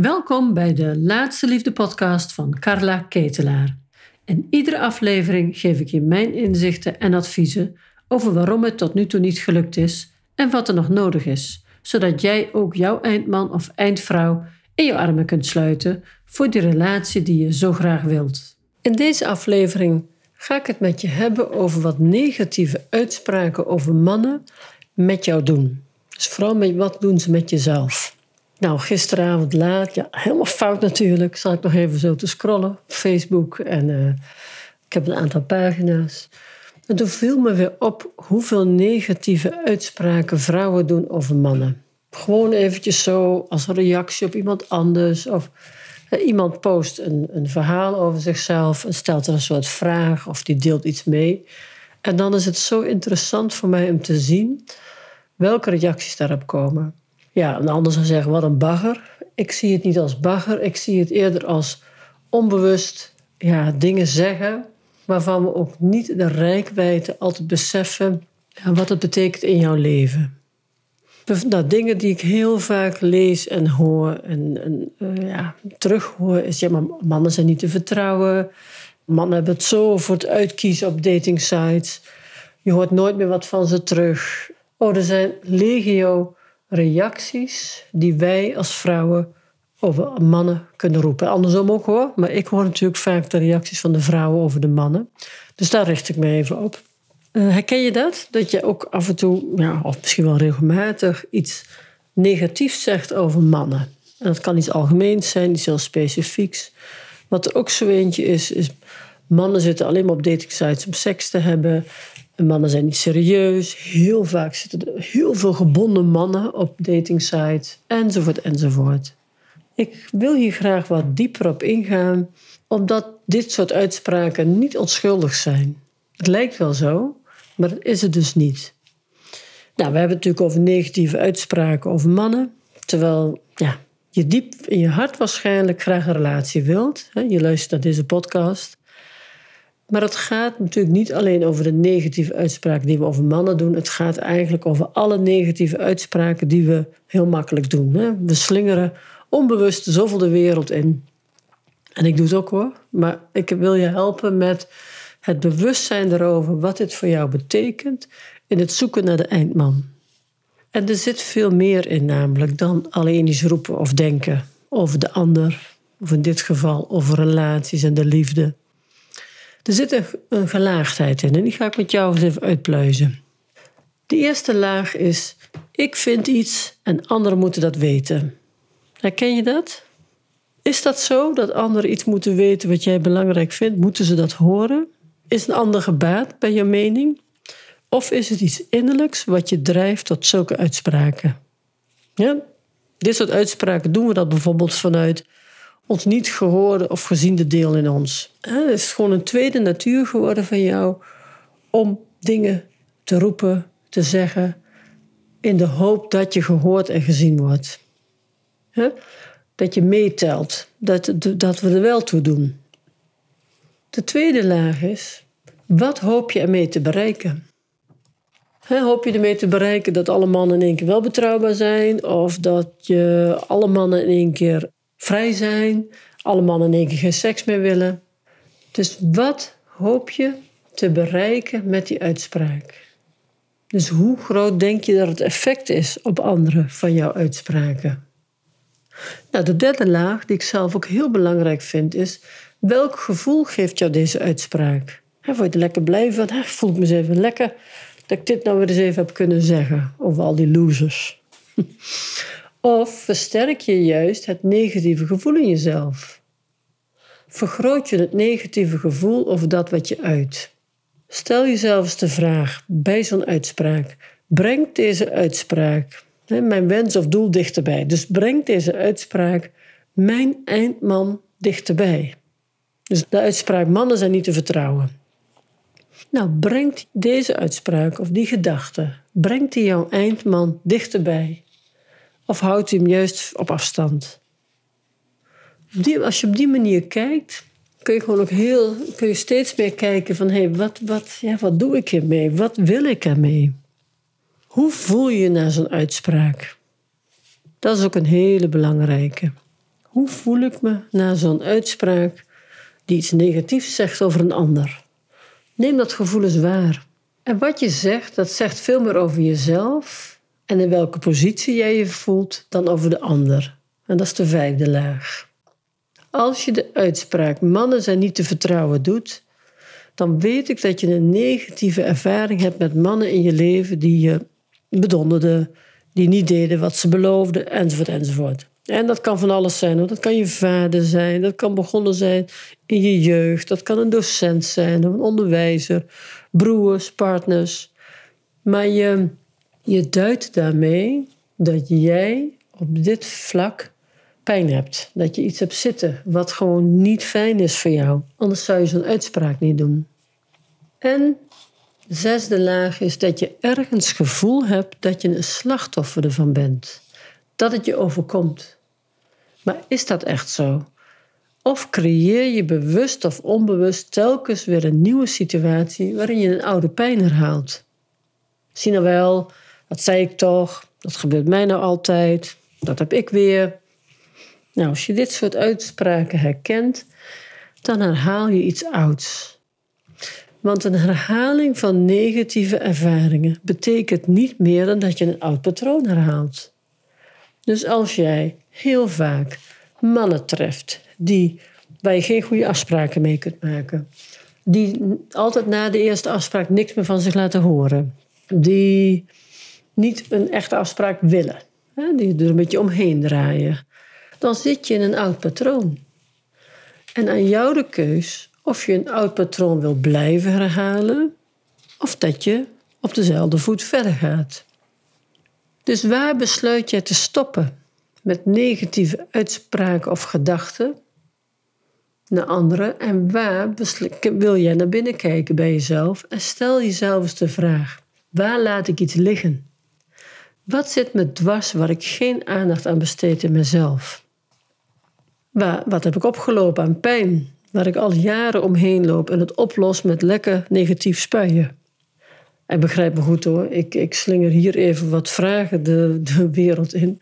Welkom bij de Laatste Liefde podcast van Carla Ketelaar. In iedere aflevering geef ik je mijn inzichten en adviezen over waarom het tot nu toe niet gelukt is en wat er nog nodig is, zodat jij ook jouw eindman of eindvrouw in je armen kunt sluiten voor die relatie die je zo graag wilt. In deze aflevering ga ik het met je hebben over wat negatieve uitspraken over mannen met jou doen. Dus vooral met wat doen ze met jezelf. Nou, gisteravond laat, ja, helemaal fout natuurlijk, zat ik nog even zo te scrollen op Facebook en uh, ik heb een aantal pagina's. En toen viel me weer op hoeveel negatieve uitspraken vrouwen doen over mannen. Gewoon eventjes zo als reactie op iemand anders. Of uh, iemand post een, een verhaal over zichzelf en stelt er een soort vraag of die deelt iets mee. En dan is het zo interessant voor mij om te zien welke reacties daarop komen. Ja, een ander zou zeggen, wat een bagger. Ik zie het niet als bagger, ik zie het eerder als onbewust ja, dingen zeggen waarvan we ook niet de rijkwijde altijd beseffen ja, wat het betekent in jouw leven. Nou, dingen die ik heel vaak lees en hoor en, en uh, ja, terughoor is... ja, maar mannen zijn niet te vertrouwen. Mannen hebben het zo voor het uitkiezen op datingsites. Je hoort nooit meer wat van ze terug. Oh, er zijn legio reacties die wij als vrouwen over mannen kunnen roepen. Andersom ook hoor, maar ik hoor natuurlijk vaak de reacties van de vrouwen over de mannen. Dus daar richt ik me even op. Uh, herken je dat? Dat je ook af en toe, ja, of misschien wel regelmatig, iets negatiefs zegt over mannen. En dat kan iets algemeens zijn, iets heel specifieks. Wat er ook zo eentje is, is mannen zitten alleen maar op datingsites om seks te hebben mannen zijn niet serieus. Heel vaak zitten er heel veel gebonden mannen op datingsites. Enzovoort, enzovoort. Ik wil hier graag wat dieper op ingaan, omdat dit soort uitspraken niet onschuldig zijn. Het lijkt wel zo, maar dat is het dus niet. Nou, we hebben het natuurlijk over negatieve uitspraken over mannen. Terwijl ja, je diep in je hart waarschijnlijk graag een relatie wilt. Je luistert naar deze podcast. Maar het gaat natuurlijk niet alleen over de negatieve uitspraken die we over mannen doen. Het gaat eigenlijk over alle negatieve uitspraken die we heel makkelijk doen. Hè? We slingeren onbewust zoveel de wereld in. En ik doe het ook hoor. Maar ik wil je helpen met het bewustzijn erover wat dit voor jou betekent in het zoeken naar de eindman. En er zit veel meer in namelijk dan alleen iets roepen of denken over de ander. Of in dit geval over relaties en de liefde. Er zit een, gelaagdheid in en die ga ik met jou eens even uitpluizen. De eerste laag is: ik vind iets en anderen moeten dat weten. Herken je dat? Is dat zo dat anderen iets moeten weten wat jij belangrijk vindt? Moeten ze dat horen? Is een ander gebaat bij je mening? Of is het iets innerlijks wat je drijft tot zulke uitspraken? Ja? Dit soort uitspraken doen we dat bijvoorbeeld vanuit ons niet gehoorde of geziende deel in ons. Het is gewoon een tweede natuur geworden van jou om dingen te roepen, te zeggen, in de hoop dat je gehoord en gezien wordt. Dat je meetelt, dat, dat we er wel toe doen. De tweede laag is, wat hoop je ermee te bereiken? hoop je ermee te bereiken dat alle mannen in één keer wel betrouwbaar zijn? Of dat je alle mannen in één keer vrij zijn, alle mannen in één keer geen seks meer willen. Dus wat hoop je te bereiken met die uitspraak? Dus hoe groot denk je dat het effect is op anderen van jouw uitspraken? Nou, de derde laag, die ik zelf ook heel belangrijk vind, is welk gevoel geeft jou deze uitspraak? He, word je er lekker blij van? He, voel me eens even lekker dat ik dit nou weer eens even heb kunnen zeggen over al die losers. Of versterk je juist het negatieve gevoel in jezelf? Vergroot je het negatieve gevoel over dat wat je uit? Stel jezelf eens de vraag bij zo'n uitspraak: brengt deze uitspraak mijn wens of doel dichterbij? Dus brengt deze uitspraak mijn eindman dichterbij? Dus de uitspraak: mannen zijn niet te vertrouwen. Nou, brengt deze uitspraak of die gedachte, brengt die jouw eindman dichterbij? Of houdt hij hem juist op afstand? als je op die manier kijkt, kun je gewoon ook heel, kun je steeds meer kijken van hé, hey, wat, wat, ja, wat doe ik ermee? Wat wil ik ermee? Hoe voel je je na zo'n uitspraak? Dat is ook een hele belangrijke. Hoe voel ik me na zo'n uitspraak die iets negatiefs zegt over een ander? Neem dat gevoel eens waar. En wat je zegt, dat zegt veel meer over jezelf en in welke positie jij je voelt dan over de ander. En dat is de vijfde laag. Als je de uitspraak mannen zijn niet te vertrouwen doet, dan weet ik dat je een negatieve ervaring hebt met mannen in je leven die je bedonderden, die niet deden wat ze beloofden, enzovoort, enzovoort. En dat kan van alles zijn. Dat kan je vader zijn, dat kan begonnen zijn in je jeugd, dat kan een docent zijn, een onderwijzer, broers, partners. Maar je, je duidt daarmee dat jij op dit vlak pijn hebt. Dat je iets hebt zitten wat gewoon niet fijn is voor jou. Anders zou je zo'n uitspraak niet doen. En de zesde laag is dat je ergens gevoel hebt dat je een slachtoffer ervan bent. Dat het je overkomt. Maar is dat echt zo? Of creëer je bewust of onbewust telkens weer een nieuwe situatie waarin je een oude pijn herhaalt? Zie nou wel, dat zei ik toch, dat gebeurt mij nou altijd, dat heb ik weer. Nou, als je dit soort uitspraken herkent, dan herhaal je iets ouds. Want een herhaling van negatieve ervaringen betekent niet meer dan dat je een oud patroon herhaalt. Dus als jij heel vaak mannen treft die, waar je geen goede afspraken mee kunt maken, die altijd na de eerste afspraak niks meer van zich laten horen, die niet een echte afspraak willen, die er een beetje omheen draaien, dan zit je in een oud patroon. En aan jou de keus of je een oud patroon wil blijven herhalen of dat je op dezelfde voet verder gaat. Dus waar besluit je te stoppen met negatieve uitspraken of gedachten naar anderen en waar wil jij naar binnen kijken bij jezelf en stel jezelf eens de vraag: waar laat ik iets liggen? Wat zit me dwars waar ik geen aandacht aan besteed in mezelf? Waar, wat heb ik opgelopen aan pijn, waar ik al jaren omheen loop en het oplos met lekker negatief spuien? En begrijp me goed hoor, ik, ik slinger hier even wat vragen de, de wereld in.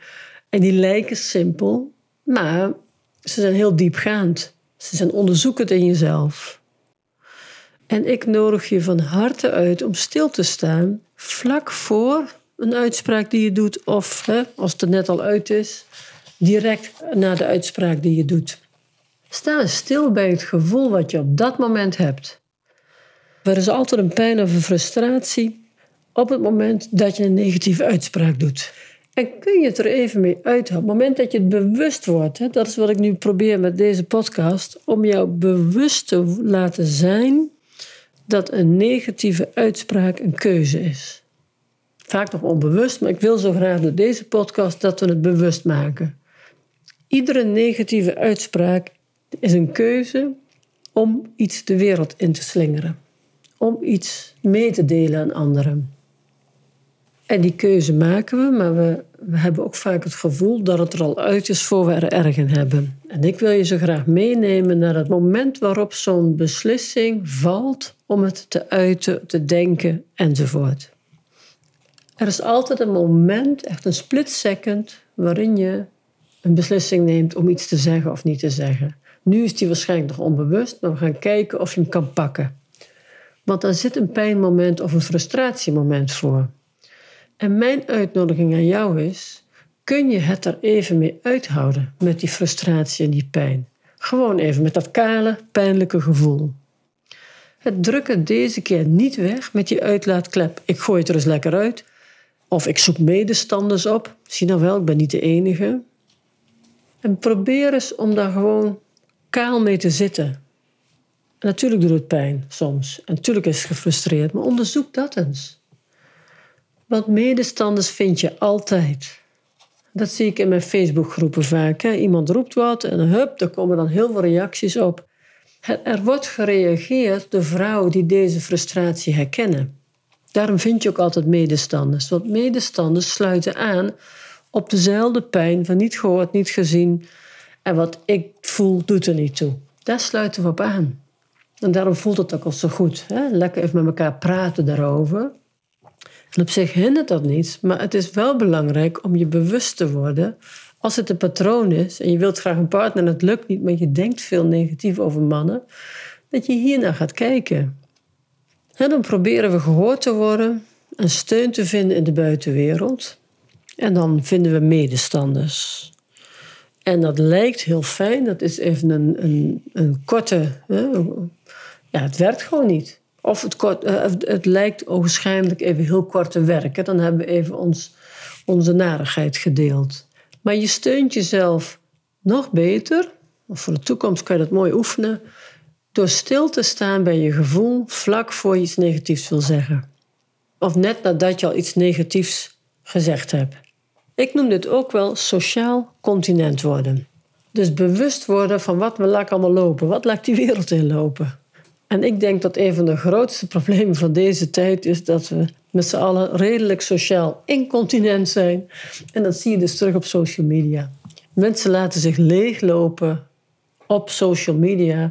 En die lijken simpel, maar ze zijn heel diepgaand. Ze zijn onderzoekend in jezelf. En ik nodig je van harte uit om stil te staan vlak voor een uitspraak die je doet, of hè, als het er net al uit is, direct na de uitspraak die je doet. Sta stil bij het gevoel wat je op dat moment hebt. Er is altijd een pijn of een frustratie op het moment dat je een negatieve uitspraak doet. En kun je het er even mee uithalen. Op het moment dat je het bewust wordt, hè, dat is wat ik nu probeer met deze podcast, om jou bewust te laten zijn dat een negatieve uitspraak een keuze is. Vaak nog onbewust, maar ik wil zo graag door deze podcast dat we het bewust maken. Iedere negatieve uitspraak is een keuze om iets de wereld in te slingeren, om iets mee te delen aan anderen. En die keuze maken we, maar we, we hebben ook vaak het gevoel dat het er al uit is voor we er erg in hebben. En ik wil je zo graag meenemen naar het moment waarop zo'n beslissing valt om het te uiten, te denken enzovoort. Er is altijd een moment, echt een split second, waarin je een beslissing neemt om iets te zeggen of niet te zeggen. Nu is die waarschijnlijk nog onbewust, maar we gaan kijken of je hem kan pakken. Want daar zit een pijnmoment of een frustratiemoment voor. En mijn uitnodiging aan jou is: kun je het er even mee uithouden met die frustratie en die pijn? Gewoon even met dat kale, pijnlijke gevoel. Het drukken deze keer niet weg met die uitlaatklep. Ik gooi het er eens lekker uit. Of ik zoek medestanders op. Zie nou wel, ik ben niet de enige. En probeer eens om daar gewoon kaal mee te zitten. natuurlijk doet het pijn soms. En natuurlijk is het gefrustreerd, maar onderzoek dat eens. Want medestanders vind je altijd. Dat zie ik in mijn Facebookgroepen vaak. Hè. Iemand roept wat en hup, er komen dan heel veel reacties op. Er wordt gereageerd door vrouwen die deze frustratie herkennen. Daarom vind je ook altijd medestanders. Want medestanders sluiten aan op dezelfde pijn van niet gehoord, niet gezien. En wat ik voel, doet er niet toe. Daar sluiten we op aan. En daarom voelt het ook al zo goed. Hè? Lekker even met elkaar praten daarover. En op zich hindert dat niet, maar het is wel belangrijk om je bewust te worden Als het een patroon is en je wilt graag een partner en het lukt niet, maar je denkt veel negatief over mannen, dat je hiernaar gaat kijken. En dan proberen we gehoord te worden en steun te vinden in de buitenwereld. En dan vinden we medestanders. En dat lijkt heel fijn, dat is even een, een, een korte. Hè? Ja, het werkt gewoon niet. Of het, kort, eh, het lijkt waarschijnlijk even heel kort te werken. Dan hebben we even ons, onze narigheid gedeeld. Maar je steunt jezelf nog beter. Voor de toekomst kan je dat mooi oefenen. Door stil te staan bij je gevoel vlak voor je iets negatiefs wil zeggen. Of net nadat je al iets negatiefs gezegd hebt. Ik noem dit ook wel sociaal continent worden. Dus bewust worden van wat we laat allemaal lopen. Wat laat die wereld inlopen? En ik denk dat een van de grootste problemen van deze tijd is dat we met z'n allen redelijk sociaal incontinent zijn. En dat zie je dus terug op social media. Mensen laten zich leeglopen op social media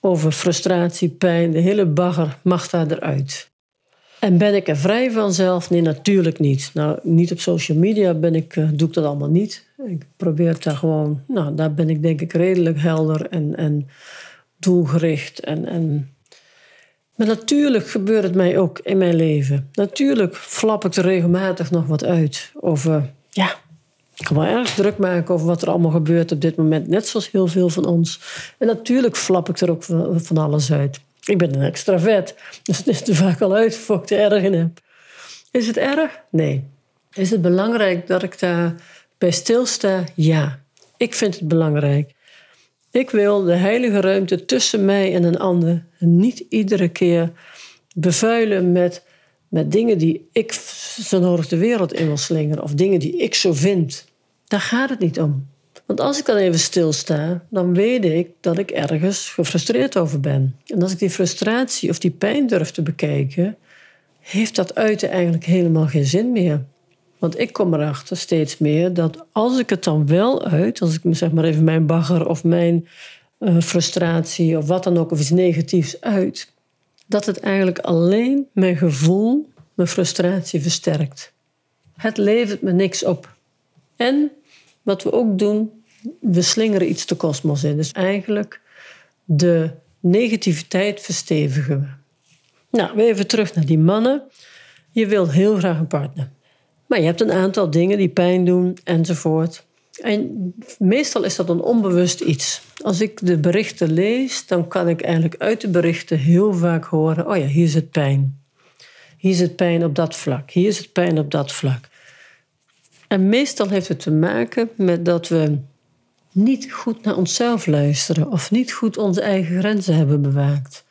over frustratie, pijn, de hele bagger mag daar eruit. En ben ik er vrij van zelf? Nee, natuurlijk niet. Nou, niet op social media ben ik, uh, doe ik dat allemaal niet. Ik probeer daar gewoon, nou, daar ben ik denk ik redelijk helder en, en doelgericht. En, en... Maar natuurlijk gebeurt het mij ook in mijn leven. Natuurlijk flap ik er regelmatig nog wat uit over, ja, kan wel erg druk maken over wat er allemaal gebeurt op dit moment. Net zoals heel veel van ons. En natuurlijk flap ik er ook van alles uit. Ik ben een extravert, dus het is er vaak al uit of ik het erg in heb. Is het erg? Nee. Is het belangrijk dat ik daar bij stilsta? Ja. Ik vind het belangrijk. Ik wil de heilige ruimte tussen mij en een ander niet iedere keer bevuilen met, met dingen die ik zo nodig de wereld in wil slingeren of dingen die ik zo vind. Daar gaat het niet om. Want als ik dan even stilsta, dan weet ik dat ik ergens gefrustreerd over ben. En als ik die frustratie of die pijn durf te bekijken, heeft dat uiten eigenlijk helemaal geen zin meer. Want ik kom erachter steeds meer dat als ik het dan wel uit, als ik zeg maar even mijn bagger of mijn uh, frustratie of wat dan ook, of iets negatiefs uit, dat het eigenlijk alleen mijn gevoel, mijn frustratie versterkt. Het levert me niks op. En wat we ook doen, we slingeren iets de kosmos in. Dus eigenlijk de negativiteit verstevigen we. Nou, even terug naar die mannen. Je wil heel graag een partner. Maar je hebt een aantal dingen die pijn doen enzovoort. En meestal is dat een onbewust iets. Als ik de berichten lees, dan kan ik eigenlijk uit de berichten heel vaak horen: oh ja, hier zit pijn. Hier zit pijn op dat vlak. Hier zit pijn op dat vlak. En meestal heeft het te maken met dat we niet goed naar onszelf luisteren of niet goed onze eigen grenzen hebben bewaakt.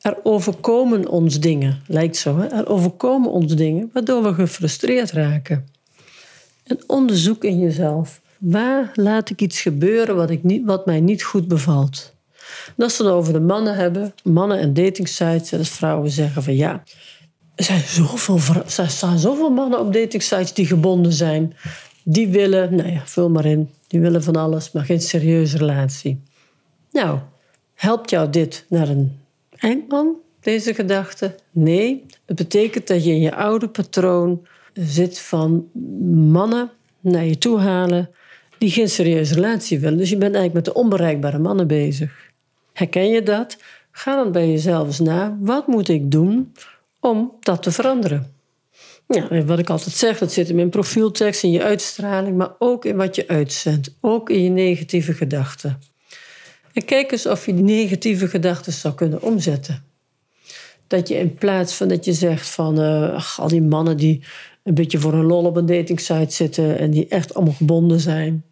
Er overkomen ons dingen, lijkt zo. Hè? Er overkomen ons dingen waardoor we gefrustreerd raken. En onderzoek in jezelf. Waar laat ik iets gebeuren wat, ik niet, wat mij niet goed bevalt? En als we het over de mannen hebben, mannen en datingsites, dat vrouwen zeggen van ja, er zijn zoveel, er staan zoveel mannen op datingsites die gebonden zijn. Die willen, nou ja, vul maar in, die willen van alles, maar geen serieuze relatie. Nou, helpt jou dit naar een eindman, deze gedachte? Nee, het betekent dat je in je oude patroon zit van mannen naar je toe halen die geen serieuze relatie willen. Dus je bent eigenlijk met de onbereikbare mannen bezig. Herken je dat? Ga dan bij jezelf eens na. Wat moet ik doen om dat te veranderen? Ja, wat ik altijd zeg, dat zit in mijn profieltekst, in je uitstraling, maar ook in wat je uitzendt. Ook in je negatieve gedachten. En kijk eens of je die negatieve gedachten zou kunnen omzetten. Dat je in plaats van dat je zegt van uh, ach, al die mannen die een beetje voor een lol op een datingsite zitten en die echt allemaal gebonden zijn.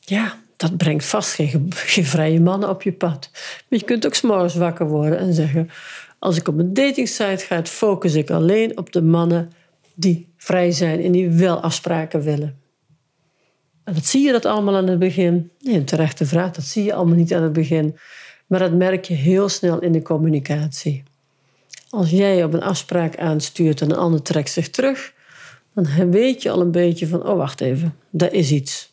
Ja, dat brengt vast geen, geen vrije mannen op je pad. Maar je kunt ook s'morgens wakker worden en zeggen: Als ik op een datingsite ga, focus ik alleen op de mannen die vrij zijn en die wel afspraken willen. En dat zie je dat allemaal aan het begin? Nee, een terechte vraag. Dat zie je allemaal niet aan het begin. Maar dat merk je heel snel in de communicatie. Als jij op een afspraak aanstuurt en een ander trekt zich terug, dan weet je al een beetje van, oh wacht even, daar is iets.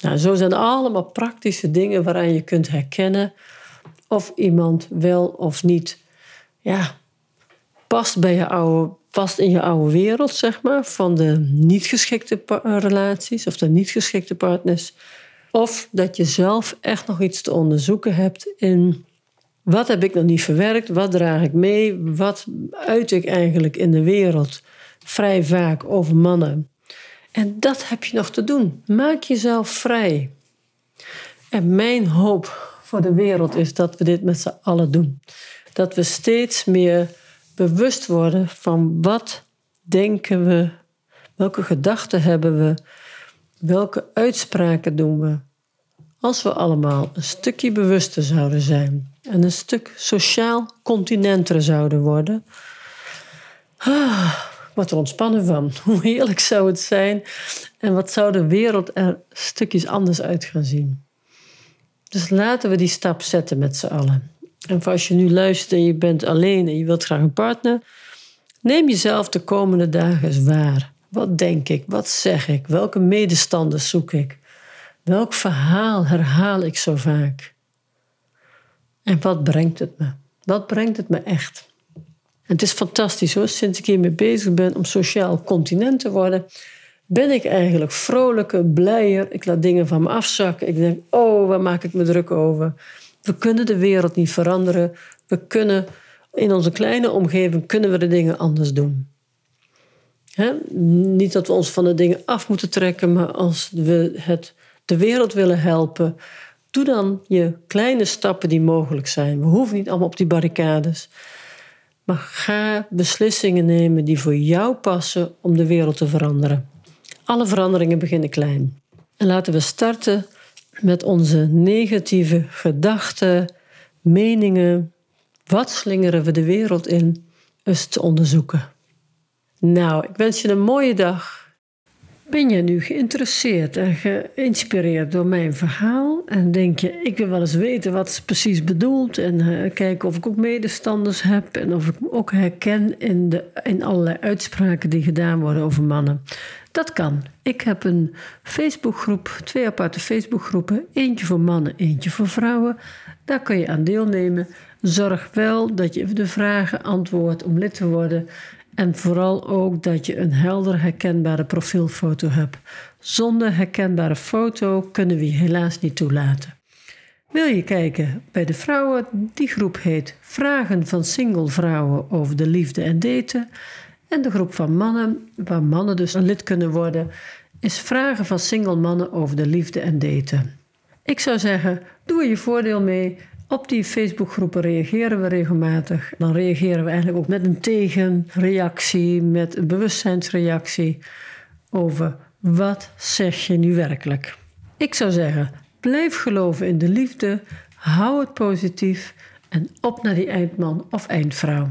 Nou, zo zijn allemaal praktische dingen waaraan je kunt herkennen of iemand wel of niet ja, past bij je oude vast in je oude wereld, zeg maar, van de niet geschikte relaties of de niet geschikte partners. Of dat je zelf echt nog iets te onderzoeken hebt in wat heb ik nog niet verwerkt, wat draag ik mee, wat uit ik eigenlijk in de wereld vrij vaak over mannen. En dat heb je nog te doen. Maak jezelf vrij. En mijn hoop voor de wereld is dat we dit met z'n allen doen. Dat we steeds meer bewust worden van wat denken we, welke gedachten hebben we, welke uitspraken doen we. Als we allemaal een stukje bewuster zouden zijn en een stuk sociaal continenter zouden worden, ah, wat er ontspannen van. Hoe heerlijk zou het zijn en wat zou de wereld er stukjes anders uit gaan zien. Dus laten we die stap zetten met z'n allen. En als je nu luistert en je bent alleen en je wilt graag een partner, neem jezelf de komende dagen eens waar. Wat denk ik? Wat zeg ik? Welke medestanders zoek ik? Welk verhaal herhaal ik zo vaak? En wat brengt het me? Wat brengt het me echt? Het is fantastisch hoor, sinds ik hiermee bezig ben om sociaal continent te worden, ben ik eigenlijk vrolijker, blijer. Ik laat dingen van me afzakken. Ik denk, oh, waar maak ik me druk over? We kunnen de wereld niet veranderen. We kunnen in onze kleine omgeving kunnen we de dingen anders doen. Niet dat we ons van de dingen af moeten trekken, maar als we het, de wereld willen helpen, doe dan je kleine stappen die mogelijk zijn. We hoeven niet allemaal op die barricades. Maar ga beslissingen nemen die voor jou passen om de wereld te veranderen. Alle veranderingen beginnen klein. En laten we starten met onze negatieve gedachten, meningen. Wat slingeren we de wereld in? Eens te onderzoeken. Nou, ik wens je een mooie dag. Ben je nu geïnteresseerd en geïnspireerd door mijn verhaal? En denk je, ik wil wel eens weten wat ze precies bedoelt. En uh, kijken of ik ook medestanders heb. En of ik me ook herken in, de, in allerlei uitspraken die gedaan worden over mannen. Dat kan. Ik heb een Facebookgroep, twee aparte Facebookgroepen. Eentje voor mannen, eentje voor vrouwen. Daar kun je aan deelnemen. Zorg wel dat je de vragen antwoordt om lid te worden. En vooral ook dat je een helder herkenbare profielfoto hebt. Zonder herkenbare foto kunnen we je helaas niet toelaten. Wil je kijken bij de vrouwen? Die groep heet Vragen van single vrouwen over de liefde en daten. En de groep van mannen, waar mannen dus een lid kunnen worden, is Vragen van single mannen over de liefde en daten. Ik zou zeggen, doe er je voordeel mee. Op die Facebookgroepen reageren we regelmatig. Dan reageren we eigenlijk ook met een tegenreactie, met een bewustzijnsreactie over wat zeg je nu werkelijk. Ik zou zeggen, blijf geloven in de liefde, hou het positief en op naar die eindman of eindvrouw.